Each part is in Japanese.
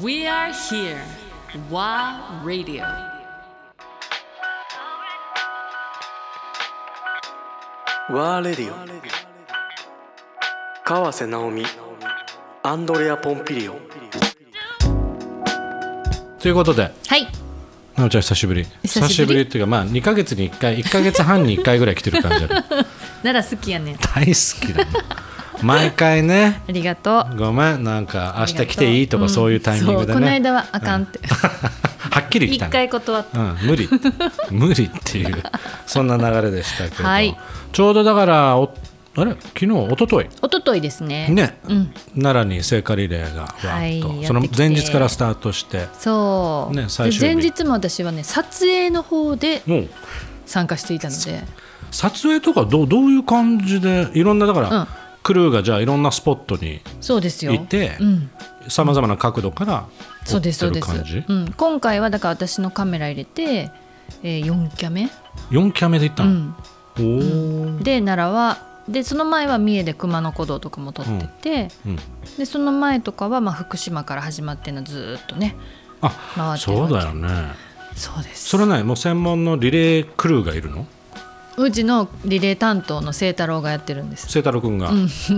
We are here. WA Radio. ワーレディオ川瀬直美アンドレア・ポンピリオということではい。なおちゃん久しぶり。久しぶり。っていうかまあ2か月に1回1か月半に1回ぐらい来てる感じある 奈良好きやねん。大好きだね 毎回ね。ありがとう。ごめんなんか明日来ていいとかそういうタイミングでそうこのね、間はあかんって。はっきり来一たね。回断った。うん、無理。無理っていうそんな流れでしたけど、はい。ちょうどだからおあれ？昨日一昨日一昨日ですね。ね、うん。奈良に聖火リレーがわーっと、はいその前日からスタートして。そう、ね最終前日も私はね撮影の方で参加していたので。撮影とかどうどういう感じでいろんなだから、うんクルーがじゃあいろんなスポットにそうですよ。いてうん、さまざまな角度からそうです撮そうです。ってる感じ、うん、今回はだから私のカメラ入れて、えー、4キャメ、4キャメで行ったの、うん、で奈良はでその前は三重で熊野古道とかも撮ってて、うん。でその前とかはまあ福島から始まってるのずーっとねあ回ってそうだよね。そうです。それねもう専門のリレークルーがいるの？うちのリレー担当の清太郎がやってるんです。清太郎君が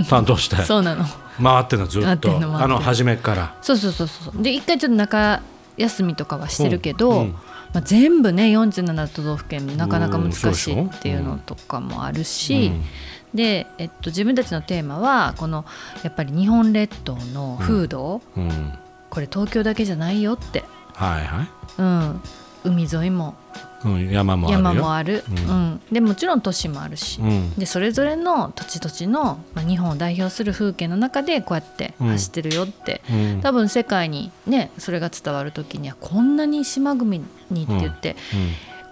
担当して。そうなの。回ってんのず回っとあの初めから。そうそうそうそうで一回ちょっと中休みとかはしてるけど、うんうん。まあ、全部ね47都道府県なかなか難しいっていうのとかもあるし、で、えっと、自分たちのテーマはこのやっぱり日本列島の風土、うん、うん。これ東京だけじゃないよって、はいはい、うん、海沿いも。うん、山もあるよ。山もある。うん。うん。でもちろん都市もあるし、うん。でそれぞれの土地土地の、まあ、日本を代表する風景の中でこうやって走ってるよって、うん。多分世界にねそれが伝わる時にはこんなに島国にって言って、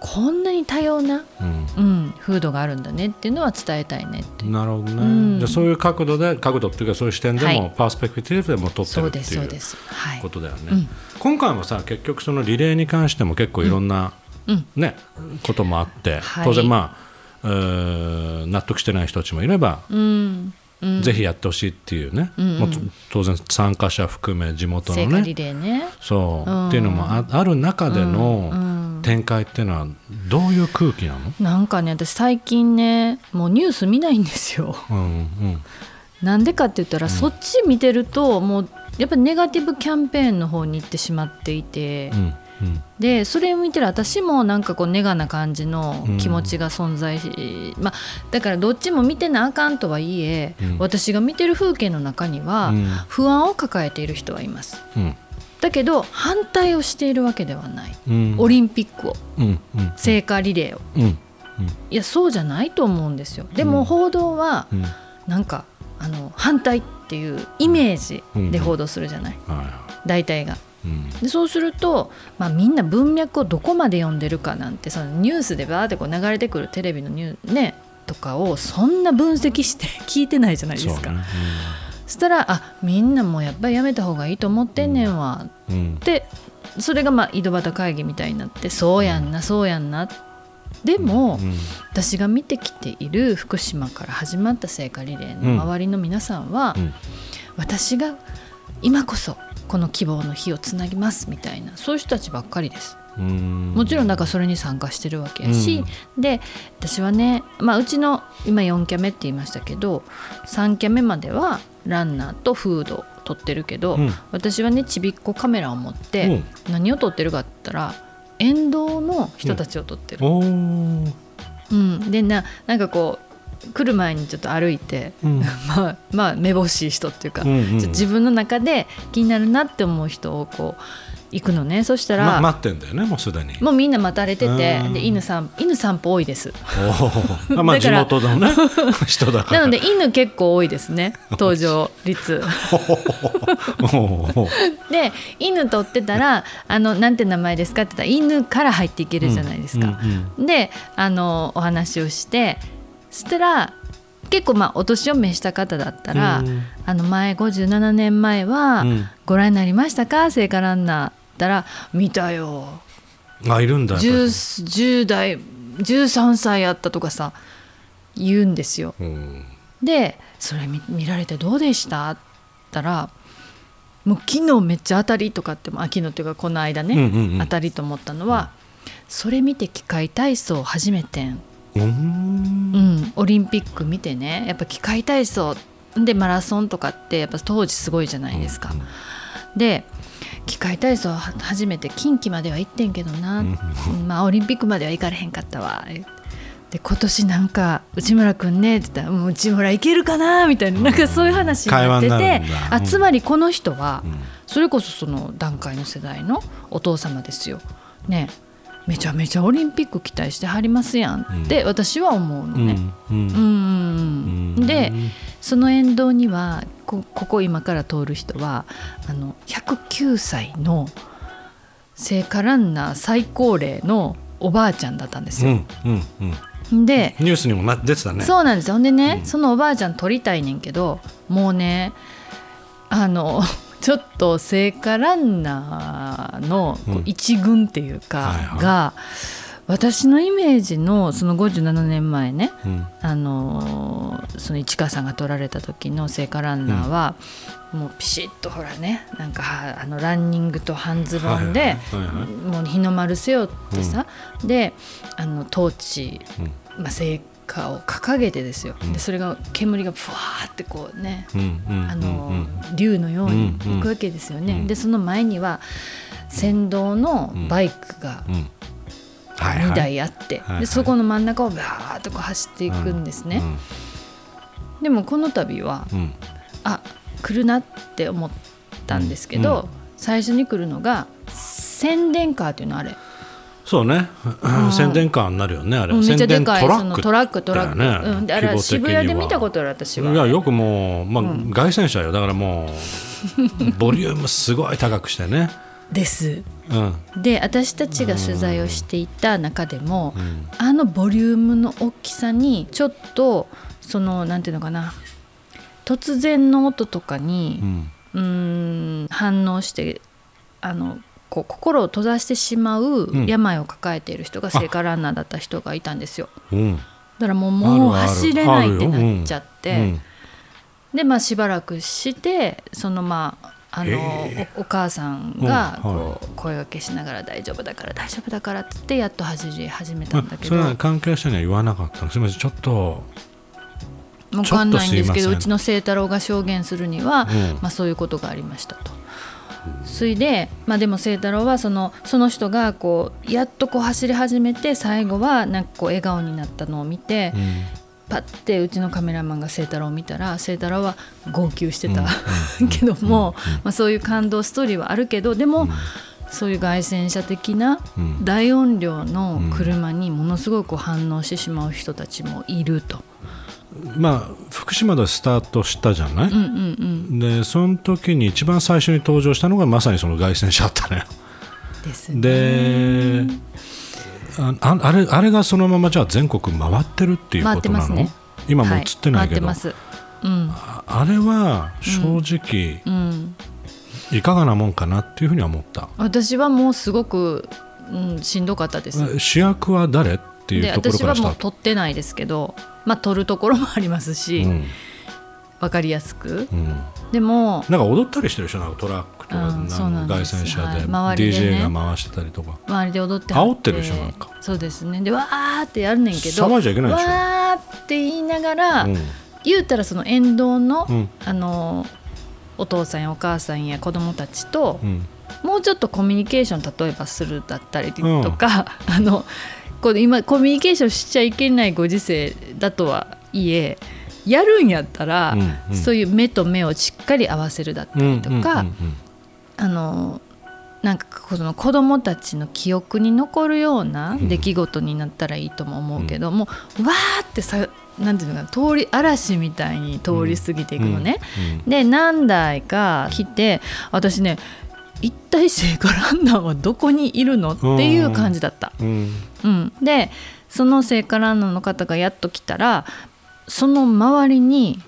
こんなに多様な、うん。うん、風土があるんだねっていうのは伝えたいねってう。ん、なるほどね、うん。じゃあそういう角度で角度っていうかそういう視点でも、はい。パースペクティブでも撮ってるっていうことだよね、うん。今回もさ結局そのリレーに関しても結構いろんな、うん。ねこともあって、はい。当然まあうー納得してない人たちもいれば、うん。うん。ぜひやってほしいっていうね、うんうん。もう当然参加者含め地元のね。レーね。そう、うん。っていうのもあある中でうんうのん展開っていうのはどういう空気なの、なんかね私最近ねもうニュース見ないんですよ。うんうん。なんでかって言ったら、そっち見てるともうやっぱりネガティブキャンペーンの方に行ってしまっていて、うんうん。でそれを見てる私もなんかこうネガな感じの気持ちが存在し、まあ、だからどっちも見てなあかんとはいえ、うん。私が見てる風景の中にはうん。不安を抱えている人はいます。うんだけど反対をしているわけではない、うん。オリンピックを。うんうん。聖火リレーを。いやそうじゃないと思うんですよ。でも報道はうん。なんかあの反対っていうイメージで報道するじゃない、大体が。うん。でそうすると、まあ、みんな文脈をどこまで読んでるかなんてそのニュースでバーってこう流れてくるテレビのニューねとかをそんな分析して聞いてないじゃないですか。したらあみんなもうやっぱりやめた方がいいと思ってんねんわ。うん。それがまあ井戸端会議みたいになってそうやんなそうやんな。でも、うん私が見てきている福島から始まった聖火リレーの周りの皆さんは、うん。私が今こそこの希望の火をつなぎますみたいなそういう人たちばっかりです。うん。もちろんだからそれに参加してるわけやし、で私はね、まあ、うちの今4キャメって言いましたけど3キャメまではランナーとフードを撮ってるけど、うん。私はねちびっこカメラを持って何を撮ってるかって言ったら沿道の人たちを撮ってる。うん。でななんかこう来る前にちょっと歩いて、うん。まあまあめぼしい人っていうか、うんうん。自分の中で気になるなって思う人をこう行くのね。そしたら、ま待ってんだよねもうすでに。もうみんな待たれててうん。で犬さん犬散歩多いです。おまあ地元のね 人だから。なので犬結構多いですね登場率。で犬撮ってたら「あのなんて名前ですか?」って言ったら犬から入っていけるじゃないですか、うんであのお話をしてそしたら結構まあお年を召した方だったら、うん。あの前57年前はうん。ご覧になりましたか聖火ランナーったら見たよ。あいるんだやっぱり。10, 10代13歳やったとかさ言うんですよ。うん。でそれ見見られてどうでした？ったらもう昨日めっちゃ当たりとかってもあ昨日っていうかこの間ね、うんうんうん。当たりと思ったのは、それ見て機械体操初めてん、うーん。うん、オリンピック見てねやっぱ機械体操でマラソンとかってやっぱ当時すごいじゃないですか。で機械体操は初めて近畿までは行ってんけどな、うん。まあオリンピックまでは行かれへんかったわ。で今年なんか内村君ねって言ったらうん内村いけるかなみたいななんかそういう話になっててあつまりこの人はん。それこそその段階の世代のお父様ですよ。ねめちゃめちゃオリンピック期待してはりますやんって私は思うのね。うんうん。うん。でその沿道にはこここ今から通る人はあの109歳の聖火ランナー最高齢のおばあちゃんだったんですよ。うんうんうん。でニュースにもな出てたね。そうなんですよ。ほんでね、そのおばあちゃん撮りたいねんけどもうねあの ちょっと聖火ランナーの一軍っていうか、はいはい。が私のイメージのその57年前ね、うん。あのーその市川さんが撮られた時の聖火ランナーは、もうピシッとほらねなんかはあのランニングと半ズボンで、もう日の丸背負ってさ、であのトーチ、まあ、聖火を掲げてですよ、でそれが煙がふわーってこうね、うんうんあのうん竜のように行くわけですよね。うん。でその前には先導のバイクが2台あって、はいはい。でそこの真ん中をバーッとこう走っていくんですね。でもこの度はうん。うんあ来るなって思ったんですけど、うん。最初に来るのが宣伝カーっていうのあれ、そうね。宣伝カーになるよねあれ。うんめっちゃでかいトラックそのトラックトラック、うん、であれ渋谷で見たことある私は。いやよくもう、まあ凱旋車よ。だからもう ボリュームすごい高くしてね、です。うん。で私たちが取材をしていた中でも、ん。あのボリュームの大きさにちょっとそのなんていうのかな。突然の音とかにう、ん。ん反応してあのこう心を閉ざしてしまううん。病を抱えている人が聖火ランナーだった人がいたんですよ。うん。だからもうもう走れないってなっちゃって、うんでまあしばらくしてそのまああの、え。おお母さんがうんこう声がけしながら「大丈夫だから大丈夫だから」って言ってやっと走り始めたんだけど。あそれは関係者には言わなかったの？すみません。ちょっと分かんないんですけどうちの清太郎が証言するには、うん。まあ、そういうことがありましたと。それで、まあ、でも清太郎はそのその人がこうやっとこう走り始めて最後はなんかこう笑顔になったのを見て、うんパッてうちのカメラマンが清太郎を見たら清太郎は号泣してた、うん けども、まあ、そういう感動ストーリーはあるけどでも、そういう凱旋車的なうん。大音量の車にものすごく反応してしまう人たちもいると。まあ福島でスタートしたじゃない、うんうんうん。でその時に一番最初に登場したのがまさにその凱旋車だったねですね。であああれあれがそのままじゃあ全国回ってるっていうことなの、ね。今もう映ってないけど、はい。うんああれは正直、うん。いかがなもんかなっていうふうには思った、私はもうすごく、うん、しんどかったです。主役は誰？っていでうところ私はもうからスタート撮ってないですけど、まあ撮るところもありますし、うんわかりやすく。うんでもなんか踊ったりしてる人なんかトラックとかう旋車ではい。周りでね。DJ が回してたりとか。周りで踊っては煽ってるでしょなんか。そうですね。でわーってやるねんけど騒いじゃいけないでしょ。わーって言いながら、うん。言うたらその沿道の、うん。あのお父さんやお母さんや子供たちと、うん。もうちょっとコミュニケーション例えばするだったりとか、あのこう今コミュニケーションしちゃいけないご時世だとはいえやるんやったら、うんうん。そういう目と目をしっかり合わせるだったりとか、うんうんうんあのなんかこの子供たちの記憶に残るような出来事になったらいいとも思うけど、もうわーってさなんていうのかな通り嵐みたいに通り過ぎていくのね。で何台か来て私ね一体聖火ランナーはどこにいるのっていう感じだった。うん。うん、でその聖火ランナーの方がやっと来たらその周りに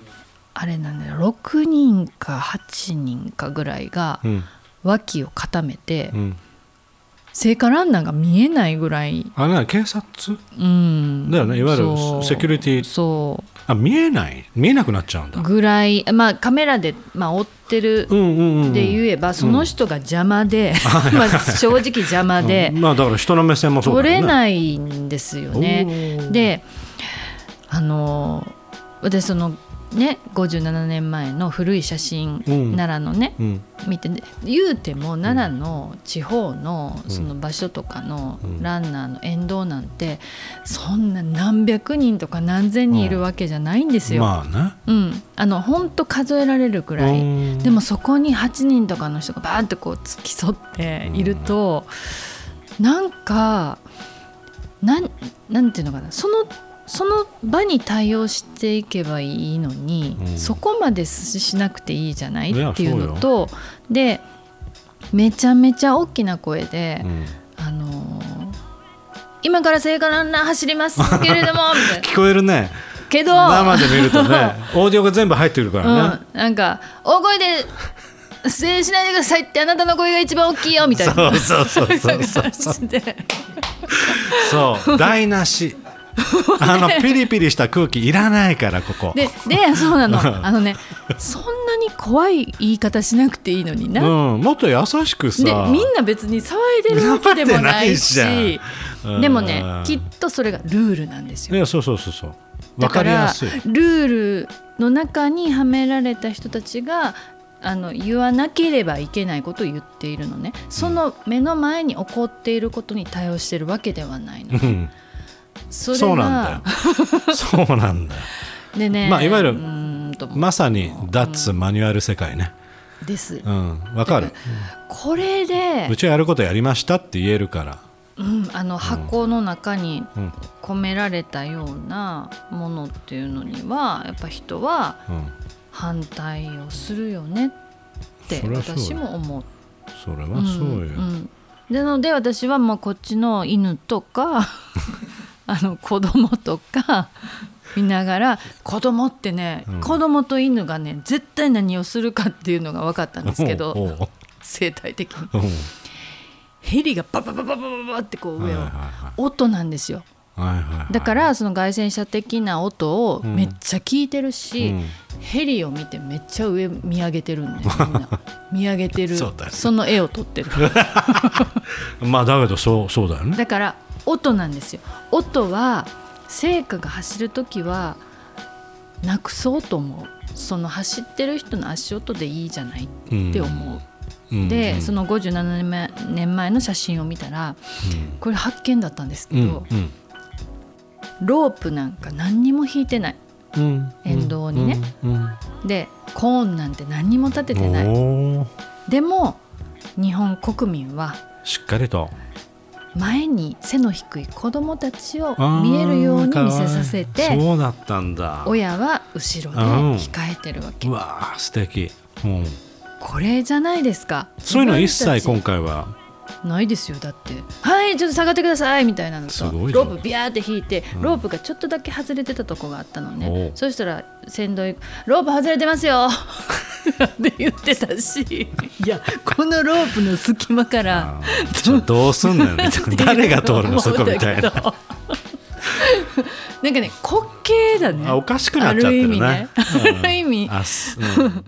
あれなんだよ6人か8人かぐらいがうん脇を固めてうん。聖火ランナーが見えないぐらい、あれね警察？うん、だよね。いわゆるセキュリティ。そあ見えない。見えなくなっちゃうんだ。うぐらいまあカメラで、まあ、追ってるうんうんうんで言えば、その人が邪魔で、まあ、正直邪魔で、まあだから人の目線もそうだよね。取れないんですよね。であの私そのね57年前の古い写真、うん。奈良のねうん。見てね言うても奈良の地方のその場所とかのうん。ランナーの沿道なんてそんな何百人とか何千人いるわけじゃないんですよ。まあねうん、あの本当数えられるくらい。うん。でもそこに8人とかの人がバーンってこう付き添っていると、なんかなんなんていうのかな。そのその場に対応していけばいいのに、うん。そこまでしなくていいじゃない？っていうのとでめちゃめちゃ大きな声で、うん。あのー今から聖火ランナー走りますけれども みたいな。聞こえるね。けど生で見るとね オーディオが全部入ってくるからね、うん、なんか大声で出演しないでくださいってあなたの声が一番大きいよみたいな。そうそうそうそうそう。そう。台無し あのピリピリした空気いらないからここ。ででそうなの。あのねそんなに怖い言い方しなくていいのにな、うん、もっと優しくさ。でみんな別に騒いでるわけでもないし。でもねうん。きっとそれがルールなんですよ。いやそうそうそうそう。わだかかりやすい。ルールの中にはめられた人たちがあの言わなければいけないことを言っているのね。その目の前に起こっていることに対応してるわけではないのうんそうなんだよ。そうなんだよ。でねまあいわゆるまさに脱マニュアル世界ね。です。うんわかる。これでう、ちはやることやりましたって言えるから。うん、あの箱の中にうん。込められたようなものっていうのにはやっぱ人はうん反対をするよねって私も思う。それはそうよ、んなので私はもうこっちの犬とか あの子供とか見ながら子供ってね、うん。子供と犬がね絶対何をするかっていうのが分かったんですけど生態的に。ヘリがバババババババってこう上を音なんですよだからその外旋車的な音をめっちゃ聞いてるし、うんヘリを見てめっちゃ上見上げてるんだよみんな見上げてるその絵を撮ってるまあだけどそうそうだよねだから音なんですよ。音は聖火が走る時はなくそうと思う。その走ってる人の足音でいいじゃないって思う、うん。でその57年前年前の写真を見たらこれ発見だったんですけうん。ど、うん。ロープなんか何にも引いてない。うん。沿道にね。うん。うん。でコーンなんて何にも立ててない。でも日本国民はしっかりと前に背の低い子供たちを見えるように見せさせてそうだったんだ。親は後ろで控えてるわけ。うわー素敵。うん。これじゃないですか。そういうの一切今回はちないですよだって。はいちょっと下がってくださいみたいなのと。ロープビャーって引いてロープがちょっとだけ外れてたとこがあったのね、おう。そしたら先導ロープ外れてますよ。って言ってたし。いやこのロープの隙間からどうすんのよみたいな。誰が通るのそこみたいな。なんかね滑稽だね。あおかしくなっちゃってるね。ある意味ね。うん。ある意味。あすうん